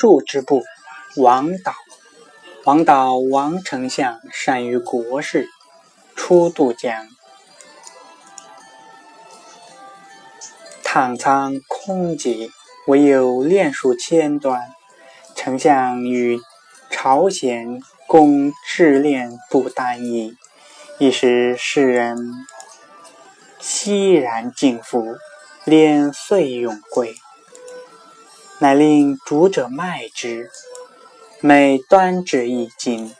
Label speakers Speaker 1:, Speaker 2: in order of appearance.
Speaker 1: 数之部，王导。王导，王丞相，善于国事，出渡江。唐仓空寂，唯有练数千端。丞相与朝鲜公制练不单一，一时世人熙然敬服，连岁永贵。乃令主者卖之，每端之一斤。